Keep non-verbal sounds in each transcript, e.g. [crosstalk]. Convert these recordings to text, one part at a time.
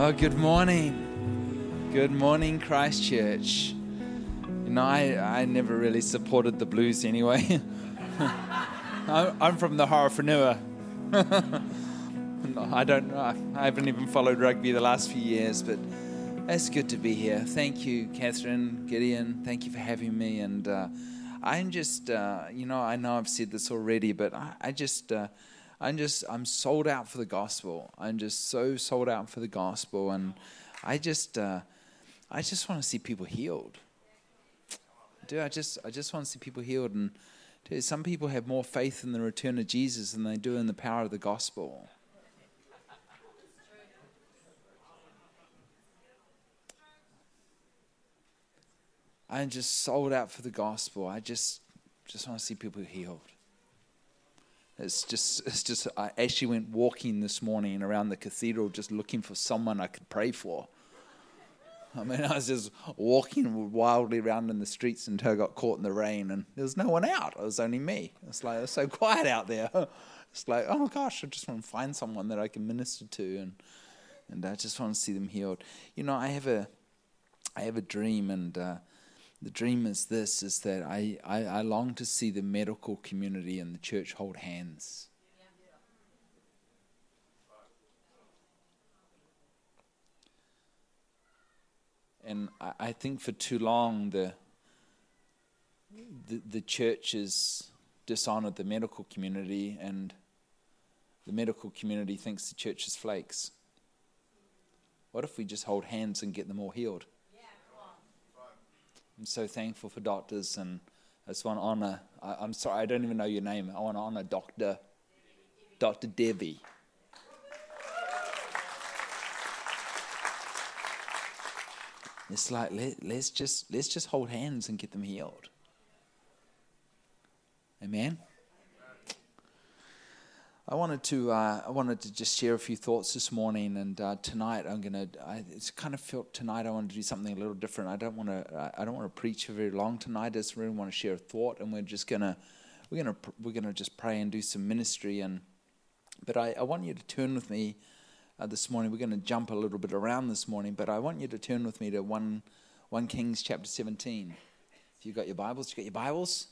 Oh, good morning. Good morning, Christchurch. You know, I, I never really supported the blues anyway. [laughs] I'm from the Horowhenua. [laughs] I don't know. I haven't even followed rugby the last few years, but it's good to be here. Thank you, Catherine, Gideon. Thank you for having me. And uh, I'm just, uh, you know, I know I've said this already, but I, I just. Uh, I'm just I'm sold out for the gospel. I'm just so sold out for the gospel, and I just uh, I just want to see people healed. Dude, I just I just want to see people healed, and dude, some people have more faith in the return of Jesus than they do in the power of the gospel. I'm just sold out for the gospel. I just just want to see people healed. It's just, it's just. I actually went walking this morning around the cathedral, just looking for someone I could pray for. I mean, [laughs] I was just walking wildly around in the streets until I got caught in the rain, and there was no one out. It was only me. It's like it's so quiet out there. [laughs] It's like, oh gosh, I just want to find someone that I can minister to, and and I just want to see them healed. You know, I have a, I have a dream, and uh, the dream is this is that I, I, I, long to see the medical community and the church hold hands. And I, think for too long the, the, the church has dishonored the medical community, and the medical community thinks the church is flakes. What if we just hold hands and get them all healed? I'm so thankful for doctors, and I just want to honor. I, am sorry, I don't even know your name. I want to honor Doctor Dr. Debbie. It's like let, let's just let's just hold hands and get them healed. Amen. I wanted to uh, I wanted to just share a few thoughts this morning, and uh, tonight I'm gonna. I, it's kind of felt tonight I want to do something a little different. I don't want to. I don't want to preach for very long tonight. I just really want to share a thought, and we're just gonna we're gonna we're gonna just pray and do some ministry. And but I, I want you to turn with me uh, this morning. We're going to jump a little bit around this morning, but I want you to turn with me to one one Kings chapter 17. If you got your Bibles, you got your Bibles.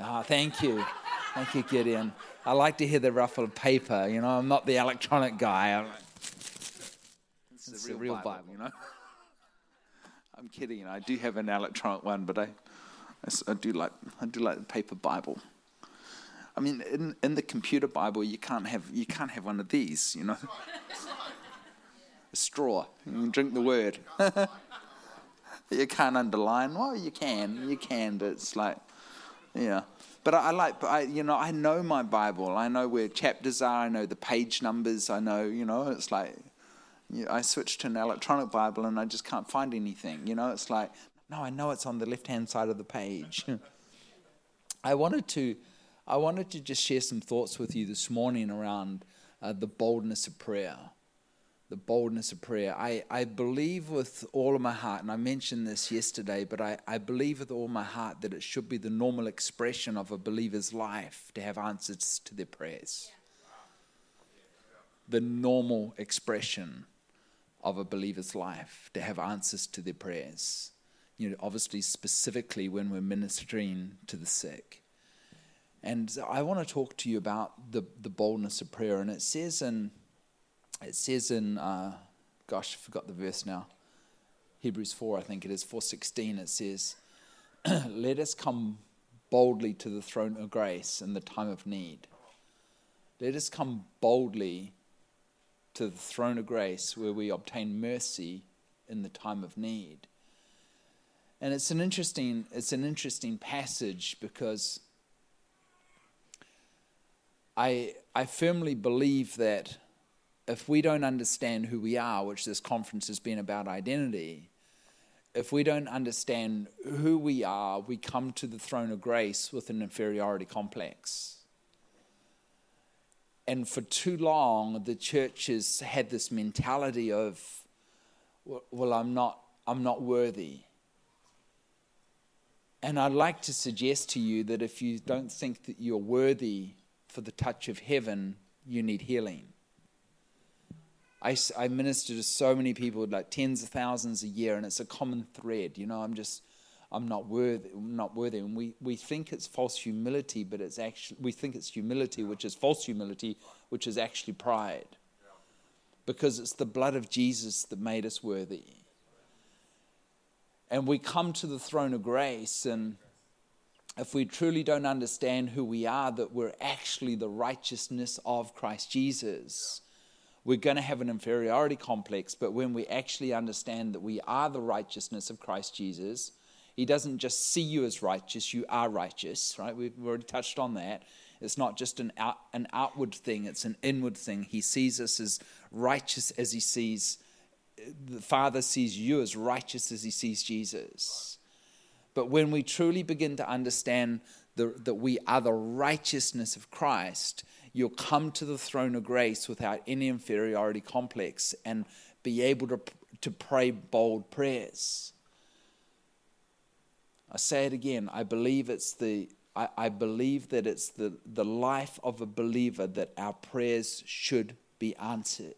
Ah, thank you. Thank you, Gideon. I like to hear the ruffled paper. You know, I'm not the electronic guy. I'm, it's, it's the real, real Bible, Bible, you know. [laughs] I'm kidding. You know, I do have an electronic one, but I, I, I, do like I do like the paper Bible. I mean, in in the computer Bible, you can't have you can't have one of these. You know, a straw. You can drink the word. [laughs] you can't underline. Well, you can. You can, but it's like, yeah. But I, I like, I, you know, I know my Bible. I know where chapters are. I know the page numbers. I know, you know, it's like, you know, I switched to an electronic Bible and I just can't find anything. You know, it's like, no, I know it's on the left hand side of the page. [laughs] I wanted to, I wanted to just share some thoughts with you this morning around uh, the boldness of prayer the boldness of prayer. I, I believe with all of my heart, and I mentioned this yesterday, but I, I believe with all my heart that it should be the normal expression of a believer's life to have answers to their prayers. The normal expression of a believer's life to have answers to their prayers. You know, obviously, specifically when we're ministering to the sick. And I want to talk to you about the, the boldness of prayer. And it says in it says in, uh, gosh, I forgot the verse now. Hebrews 4, I think it is, 4.16, it says, [clears throat] Let us come boldly to the throne of grace in the time of need. Let us come boldly to the throne of grace where we obtain mercy in the time of need. And it's an interesting, it's an interesting passage because I, I firmly believe that if we don't understand who we are, which this conference has been about identity, if we don't understand who we are, we come to the throne of grace with an inferiority complex. And for too long, the church has had this mentality of, well, I'm not, I'm not worthy. And I'd like to suggest to you that if you don't think that you're worthy for the touch of heaven, you need healing I, I minister to so many people, like tens of thousands a year, and it's a common thread. You know, I'm just, I'm not worthy, not worthy. And we, we think it's false humility, but it's actually, we think it's humility, which is false humility, which is actually pride. Because it's the blood of Jesus that made us worthy. And we come to the throne of grace, and if we truly don't understand who we are, that we're actually the righteousness of Christ Jesus we're going to have an inferiority complex. But when we actually understand that we are the righteousness of Christ Jesus, He doesn't just see you as righteous, you are righteous, right? We've already touched on that. It's not just an, out, an outward thing, it's an inward thing. He sees us as righteous as He sees, the Father sees you as righteous as He sees Jesus. But when we truly begin to understand the, that we are the righteousness of Christ, you'll come to the throne of grace without any inferiority complex and be able to, to pray bold prayers. I say it again. I believe it's the I, I believe that it's the, the life of a believer that our prayers should be answered.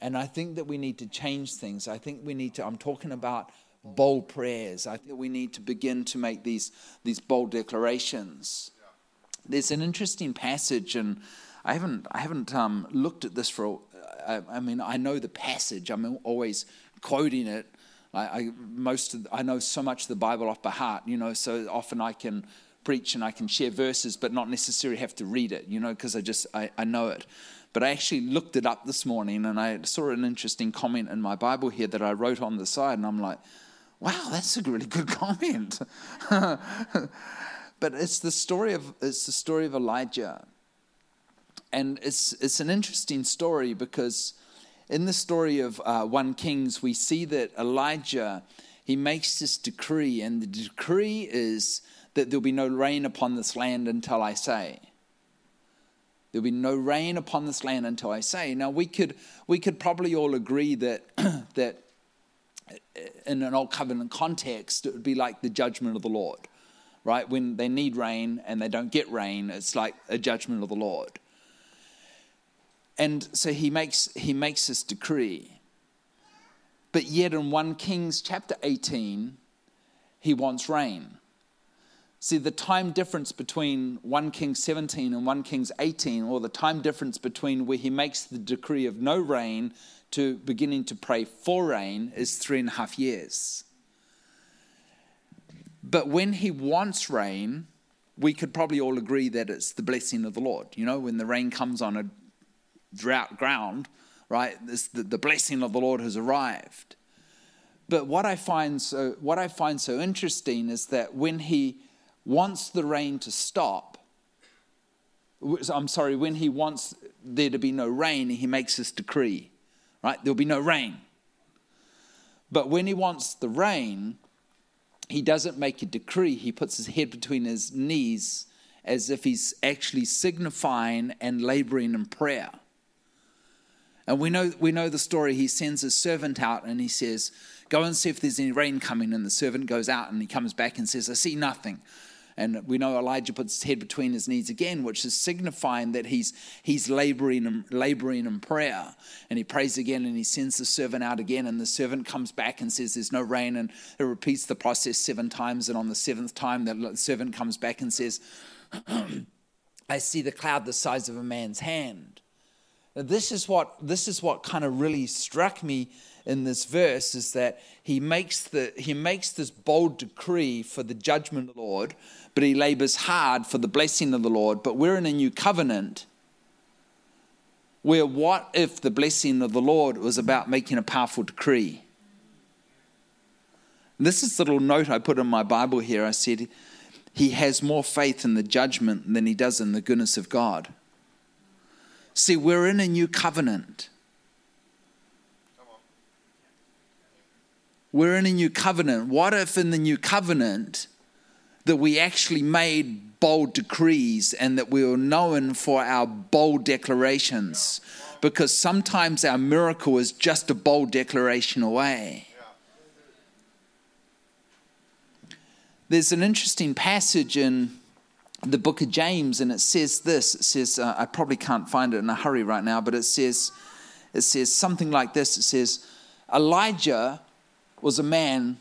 And I think that we need to change things. I think we need to, I'm talking about bold prayers. I think we need to begin to make these, these bold declarations there's an interesting passage, and I haven't I haven't um, looked at this for. I, I, mean, I know the passage. I'm always quoting it. I, I most I know so much of the Bible off by heart. You know, so often I can preach and I can share verses, but not necessarily have to read it. You know, because I just I, I know it. But I actually looked it up this morning, and I saw an interesting comment in my Bible here that I wrote on the side, and I'm like, wow, that's a really good [laughs] comment. [laughs] But it's the story of it's the story of Elijah. And it's it's an interesting story because in the story of uh, 1 Kings, we see that Elijah he makes this decree, and the decree is that there'll be no rain upon this land until I say. There'll be no rain upon this land until I say. Now we could we could probably all agree that [clears throat] that in an old covenant context, it would be like the judgment of the Lord right? When they need rain and they don't get rain, it's like a judgment of the Lord. And so he makes, he makes this decree. But yet in 1 Kings chapter 18, he wants rain. See, the time difference between 1 Kings 17 and 1 Kings 18, or the time difference between where he makes the decree of no rain to beginning to pray for rain, is three and a half years. But when he wants rain, we could probably all agree that it's the blessing of the Lord. You know, when the rain comes on a drought ground, right? This, the, the blessing of the Lord has arrived. But what I find so what I find so interesting is that when he wants the rain to stop, I'm sorry, when he wants there to be no rain, he makes this decree, right? There'll be no rain. But when he wants the rain, he doesn't make a decree, he puts his head between his knees as if he's actually signifying and laboring in prayer. And we know, we know the story. He sends his servant out and he says, Go and see if there's any rain coming. And the servant goes out and he comes back and says, I see nothing. And we know Elijah puts his head between his knees again, which is signifying that he's, he's laboring, laboring in prayer. And he prays again and he sends the servant out again. And the servant comes back and says, There's no rain. And it repeats the process seven times. And on the seventh time, the servant comes back and says, [clears throat] I see the cloud the size of a man's hand. This is what this is what kind of really struck me in this verse is that he makes the he makes this bold decree for the judgment of the Lord, but he labors hard for the blessing of the Lord. But we're in a new covenant where what if the blessing of the Lord was about making a powerful decree? This is the little note I put in my Bible here. I said, He has more faith in the judgment than he does in the goodness of God. See, we're in a new covenant. We're in a new covenant. What if in the new covenant that we actually made bold decrees and that we were known for our bold declarations because sometimes our miracle is just a bold declaration away. There's an interesting passage in the book of James, and it says this. It says, uh, I probably can't find it in a hurry right now, but it says, it says something like this it says, Elijah was a man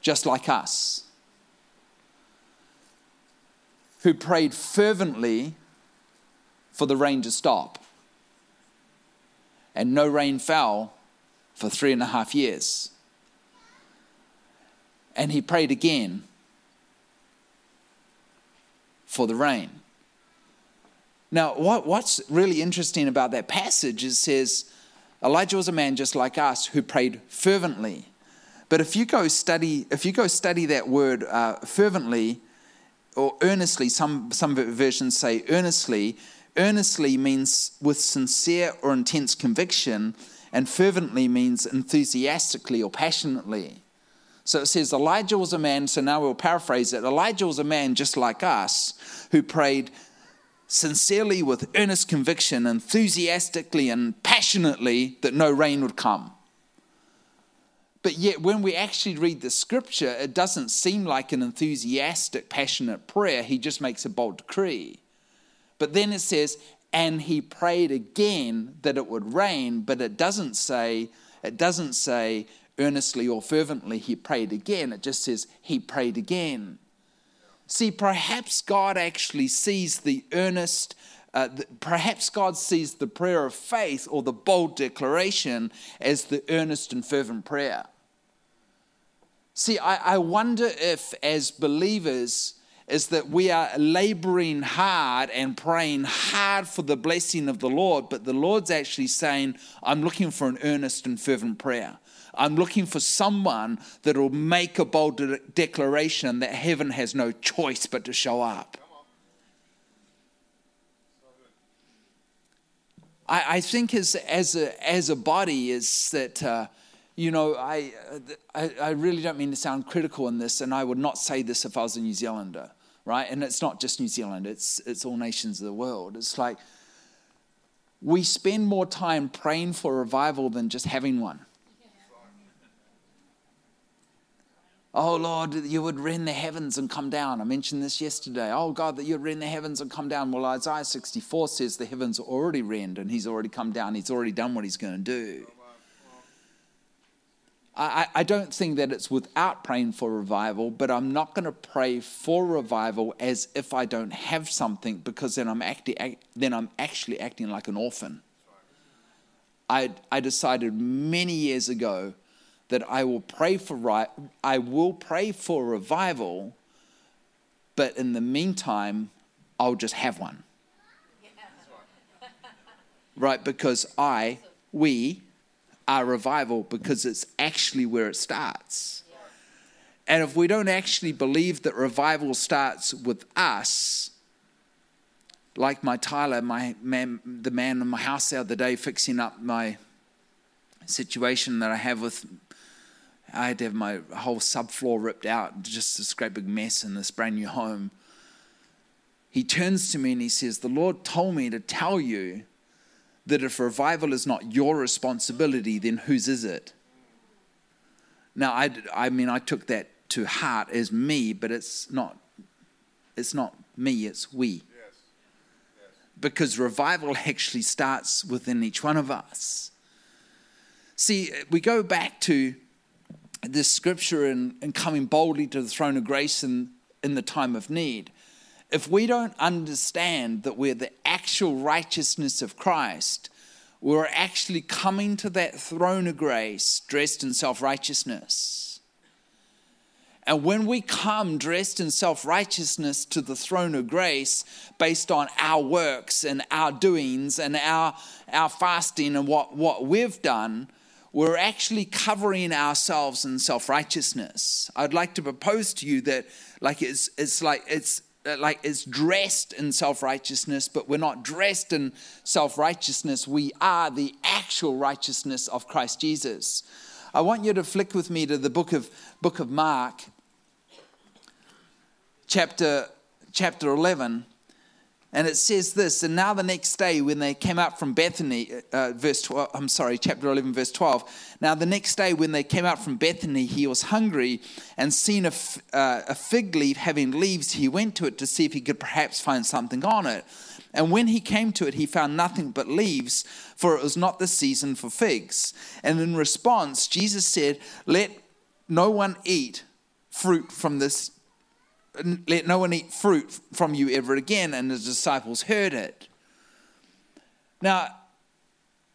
just like us who prayed fervently for the rain to stop. And no rain fell for three and a half years. And he prayed again for the rain. Now, what, what's really interesting about that passage is it says Elijah was a man just like us who prayed fervently. But if you go study, if you go study that word uh, fervently or earnestly, some some versions say earnestly. Earnestly means with sincere or intense conviction, and fervently means enthusiastically or passionately. So it says Elijah was a man, so now we'll paraphrase it. Elijah was a man just like us who prayed sincerely with earnest conviction, enthusiastically and passionately that no rain would come. But yet, when we actually read the scripture, it doesn't seem like an enthusiastic, passionate prayer. He just makes a bold decree. But then it says, and he prayed again that it would rain, but it doesn't say, it doesn't say, earnestly or fervently, he prayed again. It just says he prayed again. See, perhaps God actually sees the earnest, uh, the, perhaps God sees the prayer of faith or the bold declaration as the earnest and fervent prayer. See, I, I wonder if, as believers, is that we are laboring hard and praying hard for the blessing of the Lord, but the Lord's actually saying, I'm looking for an earnest and fervent prayer. I'm looking for someone that will make a bold de- declaration that heaven has no choice but to show up. I, I think as, as, a, as a body is that, uh, you know, I, uh, I, I really don't mean to sound critical in this, and I would not say this if I was a New Zealander, right? And it's not just New Zealand, it's, it's all nations of the world. It's like we spend more time praying for revival than just having one. Oh Lord, you would rend the heavens and come down. I mentioned this yesterday. Oh God, that you'd rend the heavens and come down. Well, Isaiah 64 says the heavens are already rend and he's already come down. He's already done what he's going to do. I, I don't think that it's without praying for revival, but I'm not going to pray for revival as if I don't have something because then I'm, acti- then I'm actually acting like an orphan. I, I decided many years ago that I will pray for I will pray for revival, but in the meantime, I'll just have one. right? Because I, we, are revival because it's actually where it starts. And if we don't actually believe that revival starts with us, like my tiler, my man, the man in my house the other day, fixing up my situation that I have with I had to have my whole subfloor ripped out, just this great big mess in this brand new home. He turns to me and he says, The Lord told me to tell you that if revival is not your responsibility, then whose is it? Now, I, I mean, I took that to heart as me, but it's not, it's not me, it's we. Yes. Yes. Because revival actually starts within each one of us. See, we go back to this scripture and, and coming boldly to the throne of grace in, in the time of need, if we don't understand that we're the actual righteousness of Christ, we're actually coming to that throne of grace dressed in self righteousness. And when we come dressed in self righteousness to the throne of grace based on our works and our doings and our, our fasting and what, what we've done, we're actually covering ourselves in self-righteousness. I'd like to propose to you that like it's it's like it's Uh, like it's dressed in self-righteousness, but we're not dressed in self-righteousness. We are the actual righteousness of Christ Jesus. I want you to flick with me to the book of book of Mark, chapter chapter 11 and it says this, and now the next day when they came out from Bethany, uh, verse 12, I'm sorry, chapter 11, verse 12. Now the next day when they came out from Bethany, he was hungry and seen a, uh, a fig leaf having leaves. He went to it to see if he could perhaps find something on it. And when he came to it, he found nothing but leaves, for it was not the season for figs. And in response, Jesus said, Let no one eat fruit from this, let no one eat fruit from you ever again. And the disciples heard it. Now,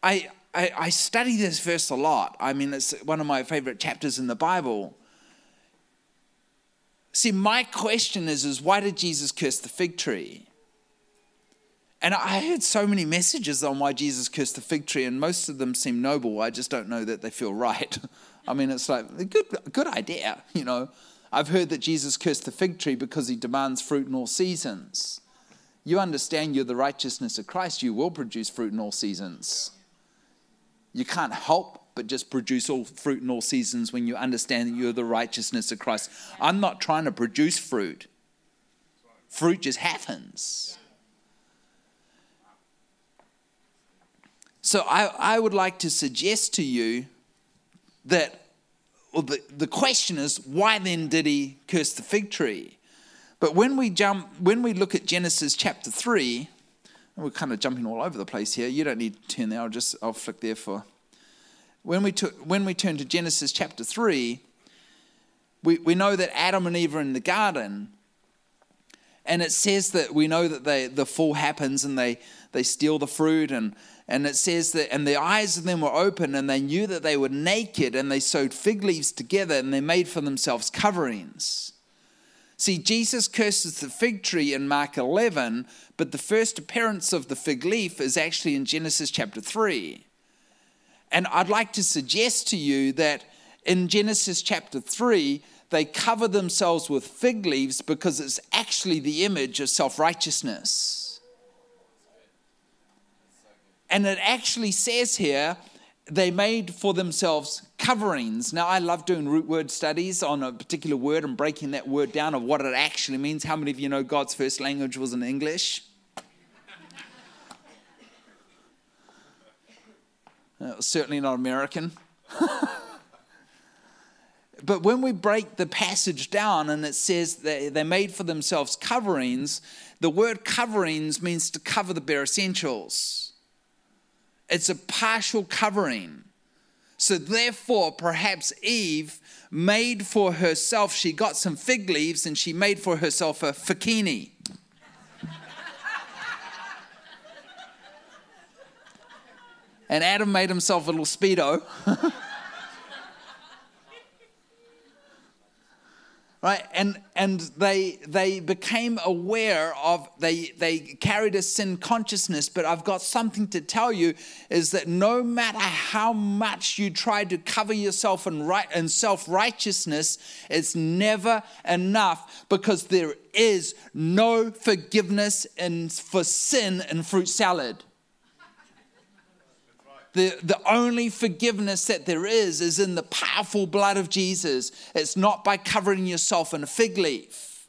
I, I, I study this verse a lot. I mean, it's one of my favorite chapters in the Bible. See, my question is, is why did Jesus curse the fig tree? And I heard so many messages on why Jesus cursed the fig tree, and most of them seem noble. I just don't know that they feel right. [laughs] I mean, it's like a good, good idea, you know. I've heard that Jesus cursed the fig tree because he demands fruit in all seasons. You understand you're the righteousness of Christ, you will produce fruit in all seasons. You can't help but just produce all fruit in all seasons when you understand that you're the righteousness of Christ. I'm not trying to produce fruit, fruit just happens. So I, I would like to suggest to you that well, the, the question is why then did he curse the fig tree? But when we jump, when we look at Genesis chapter three, and we're kind of jumping all over the place here. You don't need to turn there. I'll just I'll flick there for. When we took, when we turn to Genesis chapter three, we, we know that Adam and Eve are in the garden, and it says that we know that they the fall happens and they they steal the fruit and and it says that, and the eyes of them were open, and they knew that they were naked, and they sewed fig leaves together, and they made for themselves coverings. See, Jesus curses the fig tree in Mark 11, but the first appearance of the fig leaf is actually in Genesis chapter 3. And I'd like to suggest to you that in Genesis chapter 3, they cover themselves with fig leaves because it's actually the image of self righteousness. And it actually says here, they made for themselves coverings. Now, I love doing root word studies on a particular word and breaking that word down of what it actually means. How many of you know God's first language was in English? Uh, certainly not American. [laughs] but when we break the passage down and it says that they made for themselves coverings, the word coverings means to cover the bare essentials. It's a partial covering. So, therefore, perhaps Eve made for herself, she got some fig leaves and she made for herself a fakini. and Adam made himself a little Speedo. [laughs] right? And and they they became aware of they they carried a sin consciousness but i've got something to tell you is that no matter how much you try to cover yourself in right and self-righteousness it's never enough because there is no forgiveness in, for sin in fruit salad the, the only forgiveness that there is is in the powerful blood of Jesus. It's not by covering yourself in a fig leaf.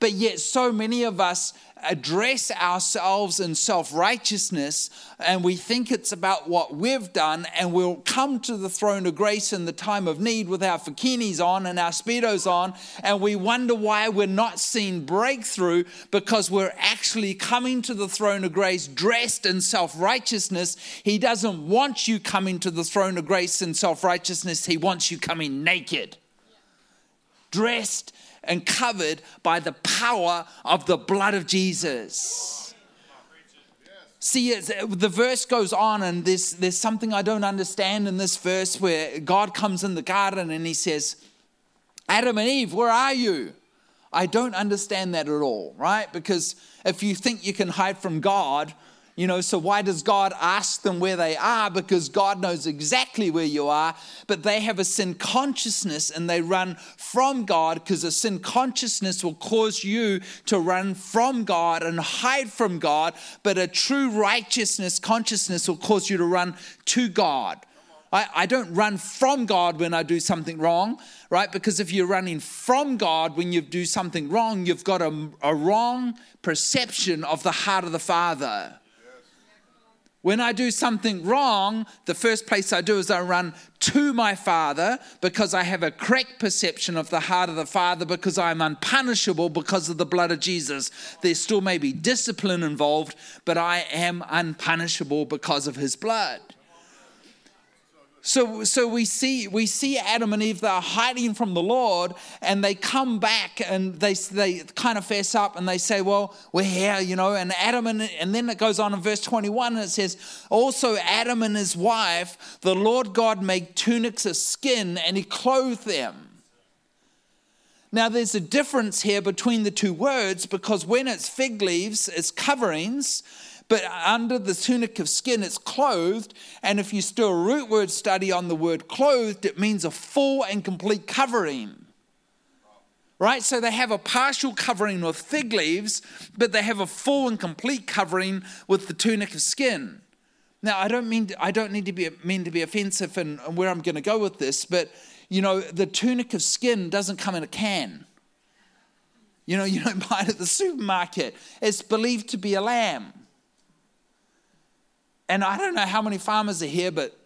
But yet, so many of us address ourselves in self righteousness and we think it's about what we've done, and we'll come to the throne of grace in the time of need with our bikinis on and our Speedos on, and we wonder why we're not seeing breakthrough because we're actually coming to the throne of grace dressed in self righteousness. He doesn't want you coming to the throne of grace in self righteousness, He wants you coming naked, dressed and covered by the power of the blood of Jesus. See, the verse goes on, and there's, there's something I don't understand in this verse where God comes in the garden and he says, Adam and Eve, where are you? I don't understand that at all, right? Because if you think you can hide from God, you know, so why does God ask them where they are? Because God knows exactly where you are, but they have a sin consciousness and they run from God because a sin consciousness will cause you to run from God and hide from God, but a true righteousness consciousness will cause you to run to God. I, I don't run from God when I do something wrong, right? Because if you're running from God when you do something wrong, you've got a, a wrong perception of the heart of the Father When I do something wrong, the first place I do is I run to my Father because I have a correct perception of the heart of the Father because I'm unpunishable because of the blood of Jesus. There still may be discipline involved, but I am unpunishable because of his blood. So, so we see we see Adam and Eve they're hiding from the Lord, and they come back and they they kind of fess up and they say, "Well, we're here," you know. And Adam and and then it goes on in verse twenty one and it says, "Also Adam and his wife, the Lord God made tunics of skin, and He clothed them." Now, there's a difference here between the two words because when it's fig leaves, it's coverings but under the tunic of skin, it's clothed. And if you do a root word study on the word clothed, it means a full and complete covering. Right? So they have a partial covering with fig leaves, but they have a full and complete covering with the tunic of skin. Now, I don't mean I don't need to be mean to be offensive and where I'm going to go with this, but you know, the tunic of skin doesn't come in a can. You know, you don't [laughs] buy it at the supermarket. It's believed to be a lamb and I don't know how many farmers are here, but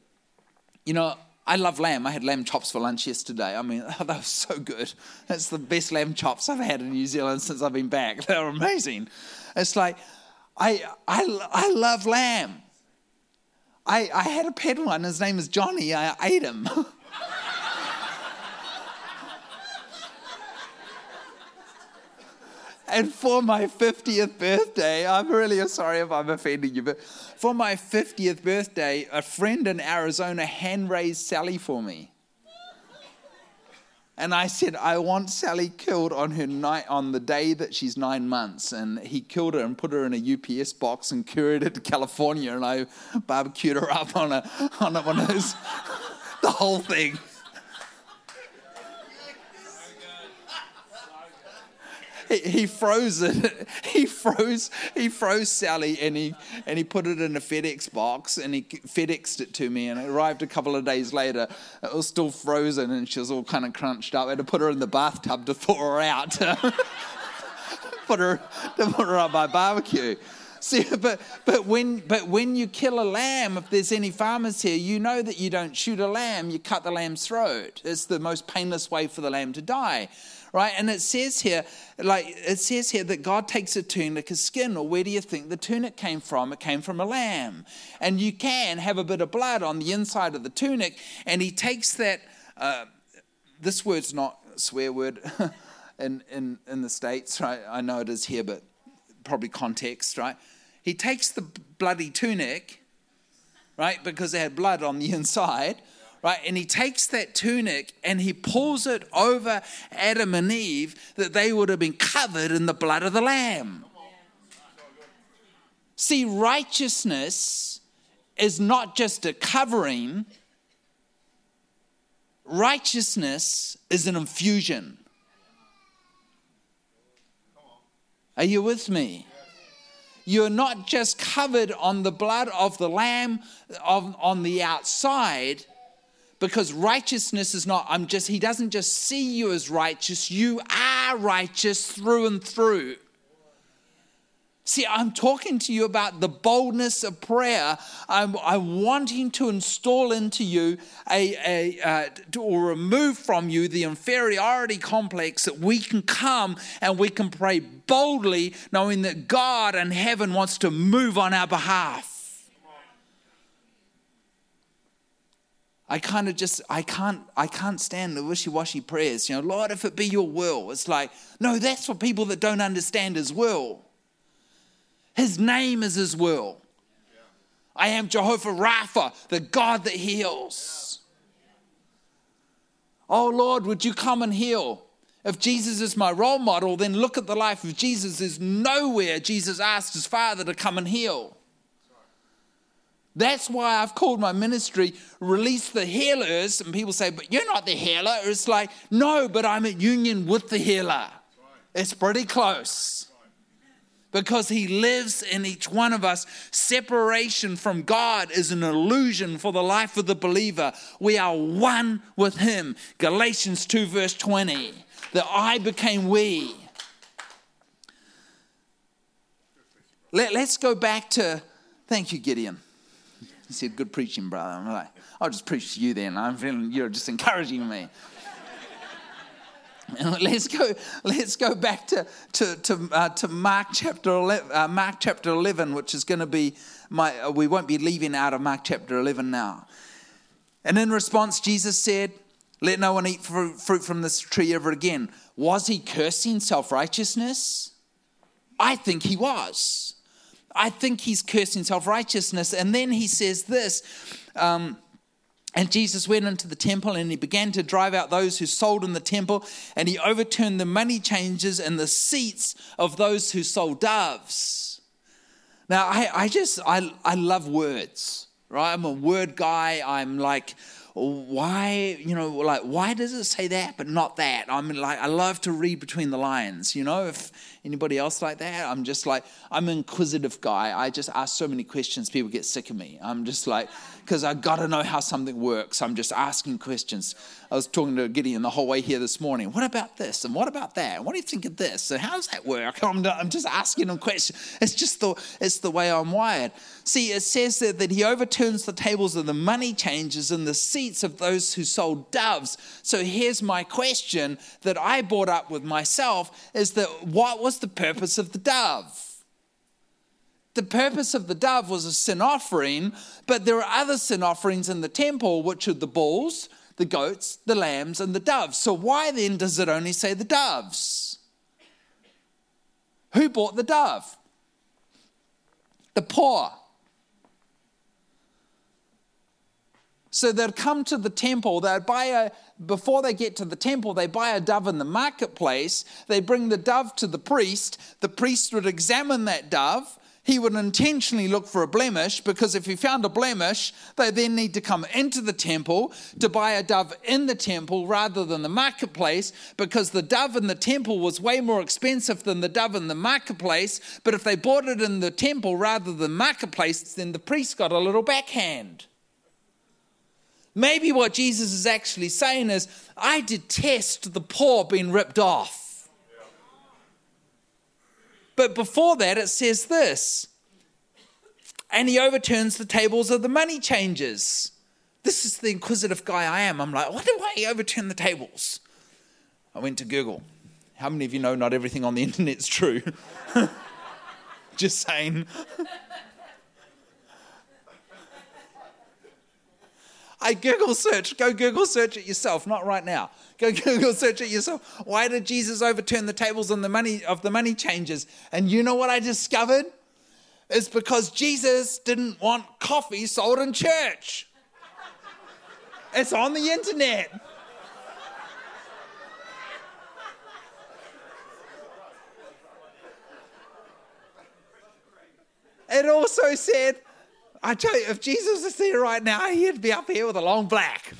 you know, I love lamb. I had lamb chops for lunch yesterday. I mean, [laughs] oh, that was so good. That's the best lamb chops I've had in New Zealand since I've been back. [laughs] They're amazing. It's like, I, I, I love lamb. I, I had a pet one. His name is Johnny. I ate him. [laughs] And for my 50th birthday, I'm really sorry if I'm offending you, but for my 50th birthday, a friend in Arizona hand raised Sally for me. And I said, I want Sally killed on her night on the day that she's nine months. And he killed her and put her in a UPS box and carried it to California. And I barbecued her up on a on a, one of those, [laughs] the whole thing. [laughs] he, froze it. [laughs] He froze. He froze Sally, and he and he put it in a FedEx box, and he FedExed it to me, and it arrived a couple of days later. It was still frozen, and she was all kind of crunched up. I had to put her in the bathtub to [laughs] thaw her out. put her to put her on my barbecue. See, but but when but when you kill a lamb, if there's any farmers here, you know that you don't shoot a lamb, you cut the lamb's throat. It's the most painless way for the lamb to die right? And it says here, like it says here that God takes a tunic of skin. Or where do you think the tunic came from? It came from a lamb. And you can have a bit of blood on the inside of the tunic, and he takes that. Uh, this word's not a swear word [laughs] in, in, in the States, right? I know it is here, but probably context, right? He takes the bloody tunic, right, because it had blood on the [laughs] inside, right? And he takes that tunic and he pulls it over Adam and Eve that they would have been covered in the blood of the Lamb. See, righteousness is not just a covering, righteousness is an infusion. Are you with me? You're not just covered on the blood of the Lamb of, on the outside, because righteousness is not, I'm just, he doesn't just see you as righteous, you are righteous through and through. See, I'm talking to you about the boldness of prayer. I'm, I'm wanting to install into you a, a uh, or remove from you the inferiority complex that we can come and we can pray boldly, knowing that God and heaven wants to move on our behalf. I kind of just I can't I can't stand the wishy-washy prayers. You know, Lord, if it be your will. It's like, no, that's for people that don't understand his will. His name is his will. I am Jehovah Rapha, the God that heals. Oh Lord, would you come and heal? If Jesus is my role model, then look at the life of Jesus. There's nowhere Jesus asked his Father to come and heal. That's why I've called my ministry Release the Healers. And people say, but you're not the healer. It's like, no, but I'm at union with the healer. It's pretty close. Because he lives in each one of us. Separation from God is an illusion for the life of the believer. We are one with him. Galatians 2, verse 20. The I became we. Let, let's go back to, thank you, Gideon. He said, Good preaching, brother. I'm like, I'll just preach to you then. I'm feeling you're just encouraging me. [laughs] let's go. Let's go back to to to, uh, to Mark chapter 11, uh, Mark chapter eleven, which is going to be my. Uh, we won't be leaving out of Mark chapter eleven now. And in response, Jesus said, "Let no one eat fruit from this tree ever again." Was he cursing self righteousness? I think he was. I think he's cursing self righteousness. And then he says this. Um, and Jesus went into the temple and he began to drive out those who sold in the temple, and he overturned the money changers and the seats of those who sold doves. Now, I, I just, I, I love words, right? I'm a word guy. I'm like, why, you know, like, why does it say that but not that? I'm like, I love to read between the lines, you know, if anybody else like that, I'm just like, I'm an inquisitive guy. I just ask so many questions, people get sick of me. I'm just like, because I got to know how something works. I'm just asking questions. I was talking to Gideon the whole way here this morning. What about this? And what about that? What do you think of this? And how does that work? [laughs] I'm, I'm just asking him questions. It's just the, it's the way I'm wired. See, it says that, that he overturns the tables of the money changers and the seats of those who sold doves. So here's my question that I brought up with myself is that what was the purpose of the dove? The purpose of the dove was a sin offering, but there are other sin offerings in the temple, which are the bulls, the goats, the lambs, and the doves. So why then does it only say the doves? Who bought the dove? The poor. So they'd come to the temple, they'd buy a, before they get to the temple, they buy a dove in the marketplace, they bring the dove to the priest, the priest would examine that dove, he would intentionally look for a blemish because if he found a blemish, they then need to come into the temple to buy a dove in the temple rather than the marketplace because the dove in the temple was way more expensive than the dove in the marketplace. But if they bought it in the temple rather than marketplace, then the priest got a little backhand. Maybe what Jesus is actually saying is, I detest the poor being ripped off. But before that, it says this and he overturns the tables of the money changers. This is the inquisitive guy I am. I'm like, why do I overturn the tables? I went to Google. How many of you know not everything on the [laughs] internet's true? [laughs] Just saying. I Google search. Go Google search it yourself, not right now. Go [laughs] Google search it yourself. Why did Jesus overturn the tables on the money of the money changers? And you know what I discovered? It's because Jesus didn't want coffee sold in church. It's on the internet. It also said I tell you, if Jesus was here right now, he'd be up here with a long black.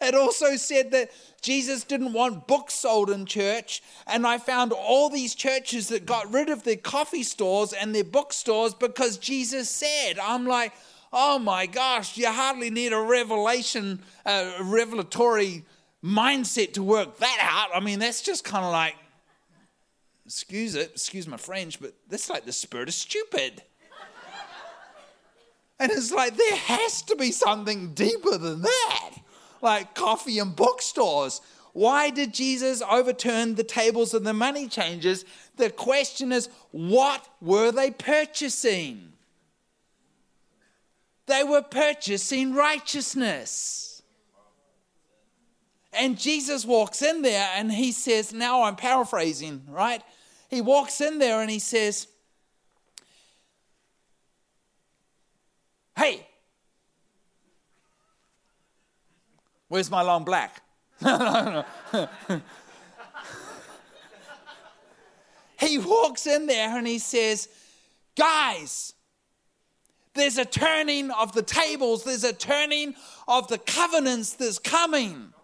it also said that Jesus didn't want books sold in church. And I found all these churches that got rid of their coffee stores and their bookstores because Jesus said, I'm like, oh my gosh, you hardly need a revelation, a revelatory mindset to work that out. I mean, that's just kind of like, excuse it, excuse my French, but that's like the spirit of stupid. and it's like there has to be something deeper than that. Like coffee and bookstores. Why did Jesus overturn the tables of the money changers? The question is, what were they purchasing? They were purchasing righteousness. And Jesus walks in there and he says, Now I'm paraphrasing, right? He walks in there and he says, Hey, where's my long black? [laughs] [laughs] he walks in there and he says, Guys, there's a turning of the tables, there's a turning of the covenants that's coming.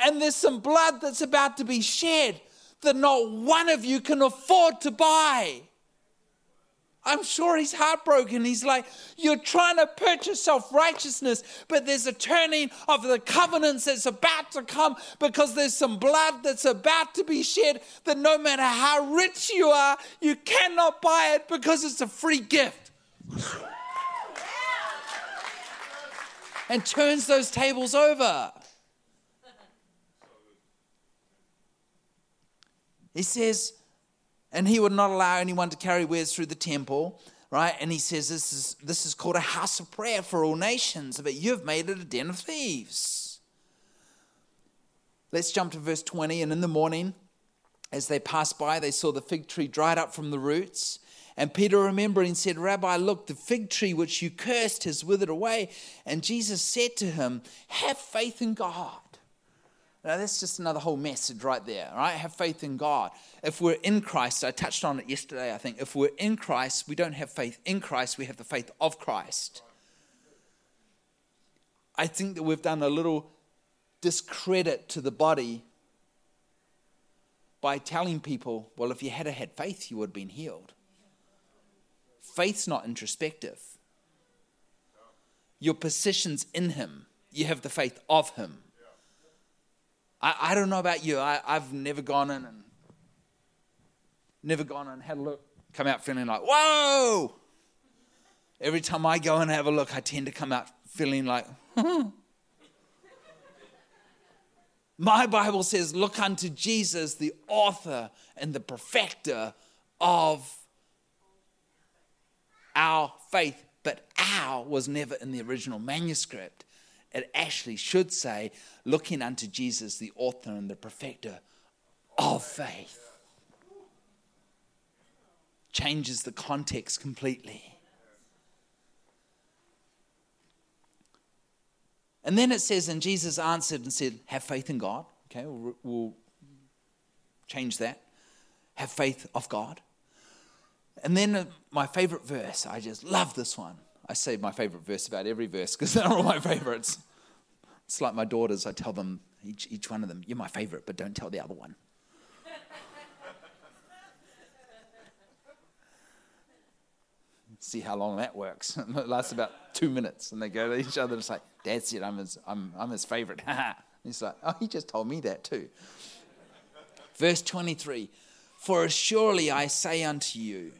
And there's some blood that's about to be shed that not one of you can afford to buy. I'm sure he's heartbroken. He's like, You're trying to purchase self righteousness, but there's a turning of the covenants that's about to come because there's some blood that's about to be shed that no matter how rich you are, you cannot buy it because it's a free gift. and turns those tables over. He says, and he would not allow anyone to carry wares through the temple right and he says this is this is called a house of prayer for all nations but you've made it a den of thieves let's jump to verse 20 and in the morning as they passed by they saw the fig tree dried up from the roots and Peter remembering said, Rabbi, look, the fig tree which you cursed has withered away. And Jesus said to him, Have faith in God. Now, that's just another whole message right there, right? Have faith in God. If we're in Christ, I touched on it yesterday, I think. If we're in Christ, we don't have faith in Christ, we have the faith of Christ. I think that we've done a little discredit to the body by telling people, well, if you had had faith, you would have been healed. Faith's not introspective. Your position's in Him, you have the faith of Him. I, I don't know about you. I, I've never gone in and never gone and had a look, come out feeling like, whoa! Every time I go and have a look, I tend to come out feeling like, hmm. My Bible says, Look unto Jesus, the author and the perfecter of our faith. But our was never in the original manuscript it actually should say, looking unto Jesus, the author and the perfecter of faith. Changes the context completely. And then it says, and Jesus answered and said, Have faith in God. Okay, we'll, we'll change that. Have faith of God. And then uh, my favorite verse, I just love this one. I say my favorite verse about every verse because [laughs] they're all my favorites. It's like my daughters, I tell them, each, each one of them, you're my favorite, but don't tell the other one. [laughs] See how long that works. [laughs] it lasts about two minutes, and they go to each other and say, That's it, I'm his, I'm, I'm his favorite. He's like, Oh, he just told me that too. Verse 23 For surely I say unto you,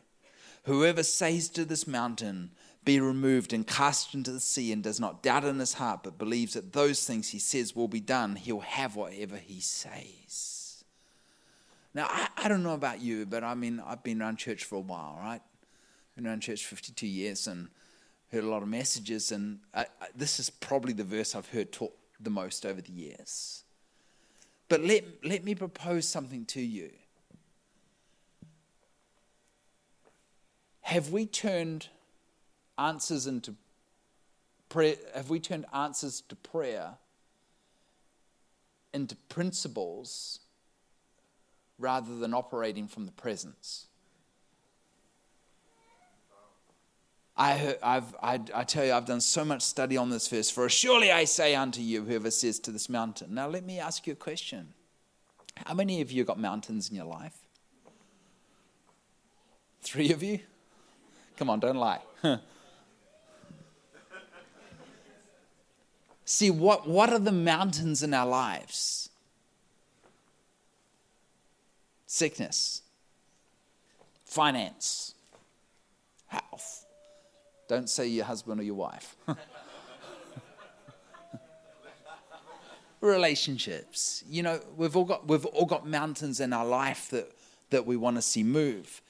whoever says to this mountain, be removed and cast into the sea and does not doubt in his heart, but believes that those things he says will be done, he'll have whatever he says. Now, I, I don't know about you, but I mean, I've been around church for a while, right? Been around church 52 years and heard a lot of messages, and I, I, this is probably the verse I've heard taught the most over the years. But let, let me propose something to you. Have we turned answers into prayer, have we turned answers to prayer into principles rather than operating from the presence? I, I've, I, I tell you, I've done so much study on this verse. For surely I say unto you, whoever says to this mountain. Now, let me ask you a question. How many of you got mountains in your life? Three of you? Come on, don't lie. [laughs] See, what, what are the mountains in our lives? Sickness, finance, health. Don't say your husband or your wife. [laughs] Relationships. You know, we've all got we've all got mountains in our life that, that we want to see move.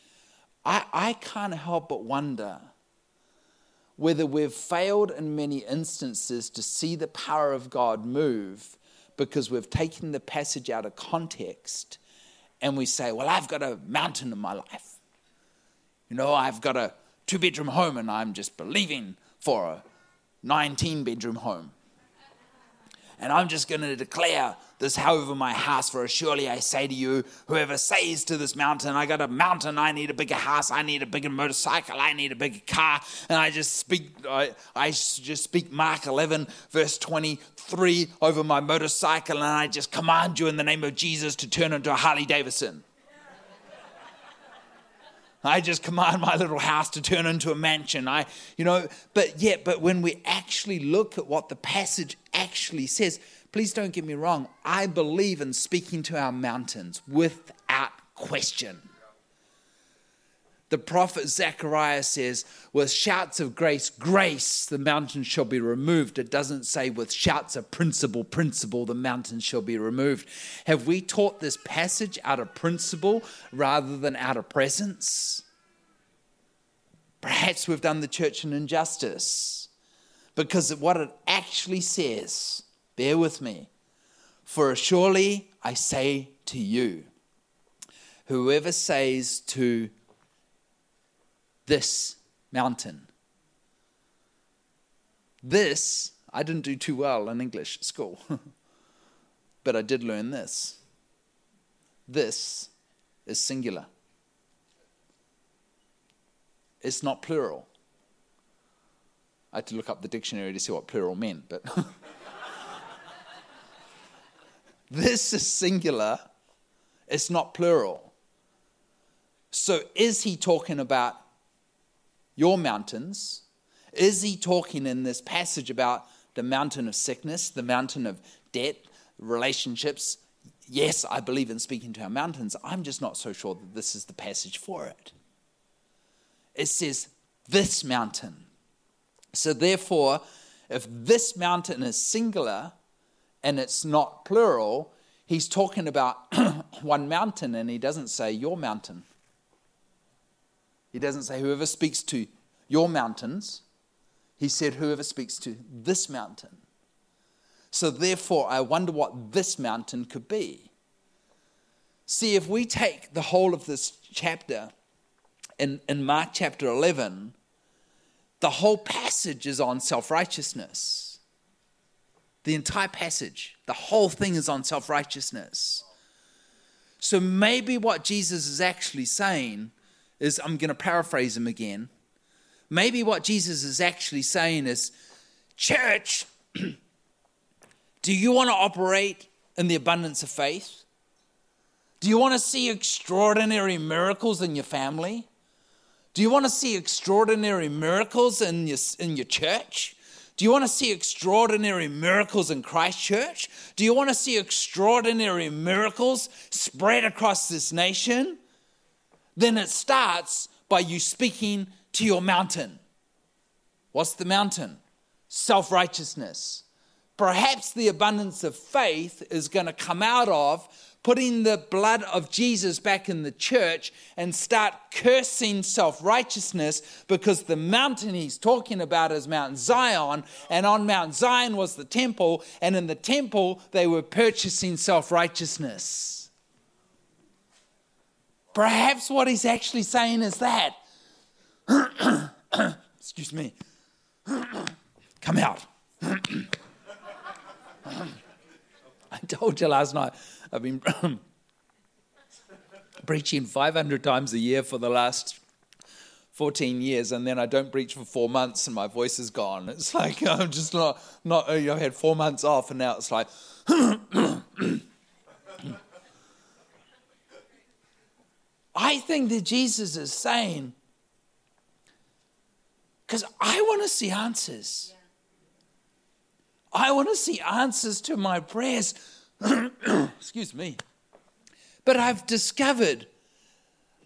I, I can't help but wonder whether we've failed in many instances to see the power of God move because we've taken the passage out of context and we say, Well, I've got a mountain in my life. You know, I've got a two bedroom home and I'm just believing for a 19 bedroom home. And I'm just going to declare this over my house, for surely I say to you, whoever says to this mountain, I got a mountain, I need a bigger house, I need a bigger motorcycle, I need a bigger car, and I just speak, I, I just speak Mark 11, verse 23 over my motorcycle, and I just command you in the name of Jesus to turn into a Harley Davidson. I just command my little house to turn into a mansion. I, you know, but yet, but when we actually look at what the passage actually says, please don't get me wrong. I believe in speaking to our mountains without question. The prophet Zechariah says, with shouts of grace, grace, the mountain shall be removed. It doesn't say, with shouts of principle, principle, the mountain shall be removed. Have we taught this passage out of principle rather than out of presence? Perhaps we've done the church an injustice because of what it actually says, bear with me, for surely I say to you, whoever says to this mountain. This, I didn't do too well in English school, [laughs] but I did learn this. This is singular, it's not plural. I had to look up the dictionary to see what plural meant, but [laughs] this is singular, it's not plural. So, is he talking about your mountains? Is he talking in this passage about the mountain of sickness, the mountain of debt, relationships? Yes, I believe in speaking to our mountains. I'm just not so sure that this is the passage for it. It says, this mountain. So, therefore, if this mountain is singular and it's not plural, he's talking about [clears throat] one mountain and he doesn't say your mountain. He doesn't say whoever speaks to your mountains. He said whoever speaks to this mountain. So therefore, I wonder what this mountain could be. See, if we take the whole of this chapter in, in Mark chapter 11, the whole passage is on self righteousness. The entire passage, the whole thing is on self righteousness. So maybe what Jesus is actually saying is I'm going to paraphrase him again. Maybe what Jesus is actually saying is, Church, [clears throat] do you want to operate in the abundance of faith? Do you want to see extraordinary miracles in your family? Do you want to see extraordinary miracles in your, in your church? Do you want to see extraordinary miracles in Christchurch? Do you want to see extraordinary miracles spread across this nation? then it starts by you speaking to your mountain. What's the mountain? Self righteousness. Perhaps the abundance of faith is going to come out of putting the blood of Jesus back in the church and start cursing self righteousness because the mountain he's talking about is Mount Zion, and on Mount Zion was the temple, and in the temple they were purchasing self righteousness. Perhaps what he's actually saying is that. [coughs] Excuse me. [coughs] Come out. [coughs] [laughs] I told you last night, I've been [clears throat] preaching 500 times a year for the last 14 years, and then I don't preach for four months and my voice is gone. It's like [laughs] I'm just not, not you know, I had four months off, and now it's like, [clears throat] I think that Jesus is saying, because I want to see answers. I want to see answers to my prayers. [clears throat] Excuse me. But I've discovered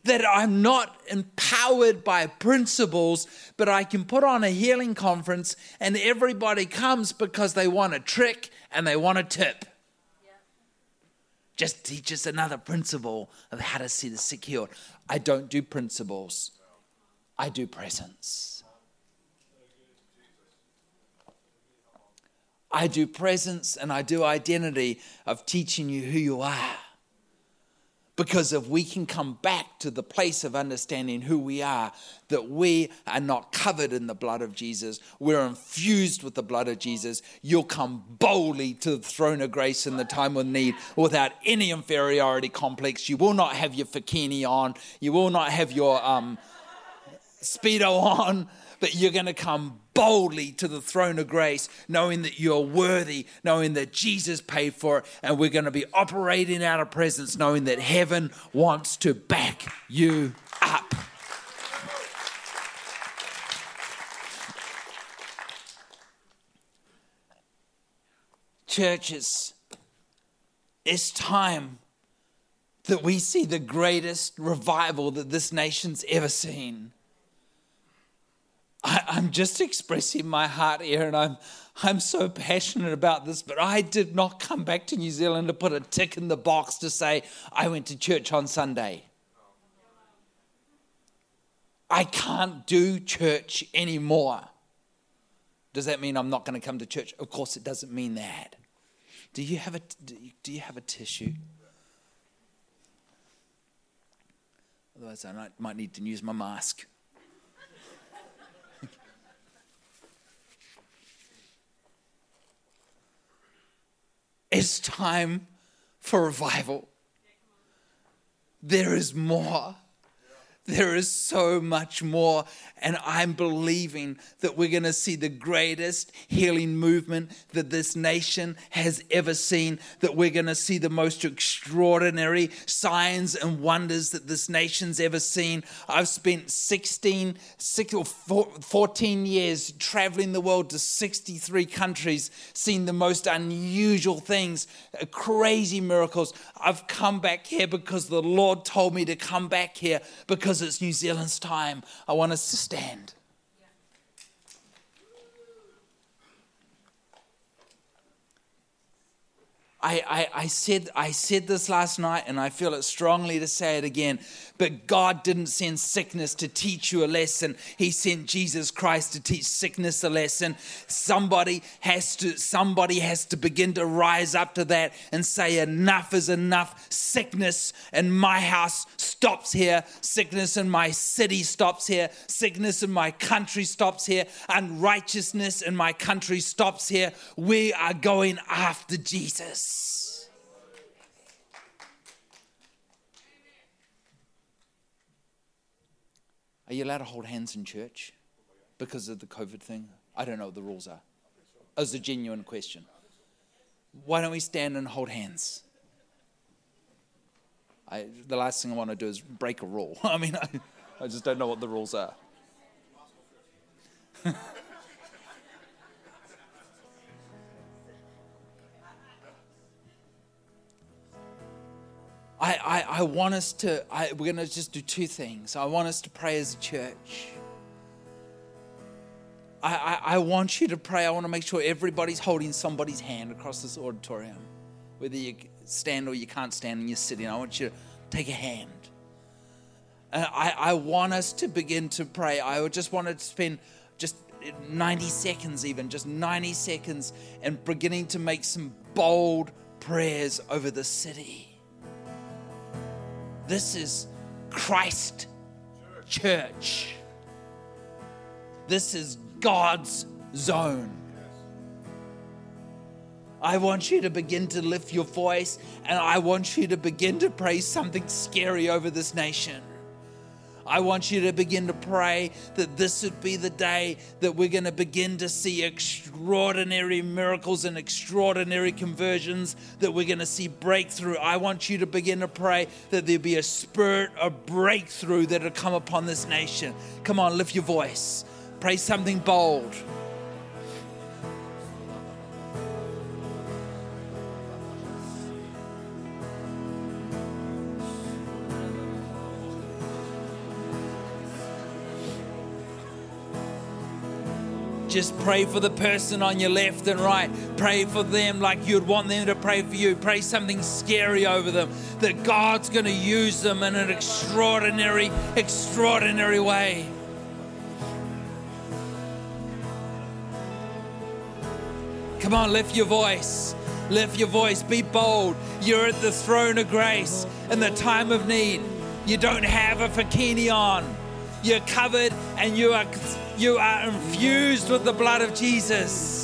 that I'm not empowered by principles, but I can put on a healing conference and everybody comes because they want a trick and they want a tip just teach us another principle of how to see the sick healed. I don't do principles, I do presence. I do presence and I do identity of teaching you who you are. Because if we can come back to the place of understanding who we are, that we are not covered in the blood of Jesus, we're infused with the blood of Jesus, you'll come boldly to the throne of grace in the time of need without any inferiority complex. You will not have your fakini on, you will not have your um, Speedo on, but you're going to come boldly to the throne of grace, knowing that you're worthy, knowing that Jesus paid for it, and we're going to be operating out of presence, knowing that heaven wants to back you up. Churches, it's time that we see the greatest revival that this nation's ever seen. I, am just expressing my heart here, and I'm, I'm so passionate about this, but I did not come back to New Zealand to put a tick in the box to say, I went to church on Sunday. I can't do church anymore. Does that mean I'm not going to come to church? Of course, it doesn't mean that. Do you have a, do you have a tissue? Otherwise, I might need to use my mask. It's time for revival. There is more. There is so much more. And I'm believing that we're going to see the greatest healing movement that this nation has ever seen, that we're going to see the most extraordinary signs and wonders that this nation's ever seen. I've spent 16, 14 years traveling the world to 63 countries, seeing the most unusual things, uh, crazy miracles. I've come back here because the Lord told me to come back here because it's New Zealand's time. I want us to stand. I, I, I, said, I said this last night and I feel it strongly to say it again. But God didn't send sickness to teach you a lesson. He sent Jesus Christ to teach sickness a lesson. Somebody has to, somebody has to begin to rise up to that and say, enough is enough. Sickness in my house stops here. Sickness in my city stops here. Sickness in my country stops here. Unrighteousness in my country stops here. We are going after Jesus. Are you allowed to hold hands in church because of the COVID thing? I don't know what the rules are. It's a genuine question. Why don't we stand and hold hands? I, the last thing I want to do is break a rule. [laughs] I mean, I, I just don't know what the rules are. [laughs] I, I, I want us to, I, we're going to just do two things. I want us to pray as a church. I, I, I want you to pray. I want to make sure everybody's holding somebody's hand across this auditorium, whether you stand or you can't stand and you're sitting. I want you to take a hand. And I, I want us to begin to pray. I just want to spend just 90 seconds, even just 90 seconds, and beginning to make some bold prayers over the city. This is Christ Church. This is God's zone. I want you to begin to lift your voice and I want you to begin to pray something scary over this nation. I want you to begin to pray that this would be the day that we're going to begin to see extraordinary miracles and extraordinary conversions, that we're going to see breakthrough. I want you to begin to pray that there be a spirit of breakthrough that will come upon this nation. Come on, lift your voice. Pray something bold. Just pray for the person on your left and right. Pray for them like you'd want them to pray for you. Pray something scary over them that God's going to use them in an extraordinary, extraordinary way. Come on, lift your voice. Lift your voice. Be bold. You're at the throne of grace in the time of need. You don't have a fakini on. You're covered and you are you are infused with the blood of Jesus.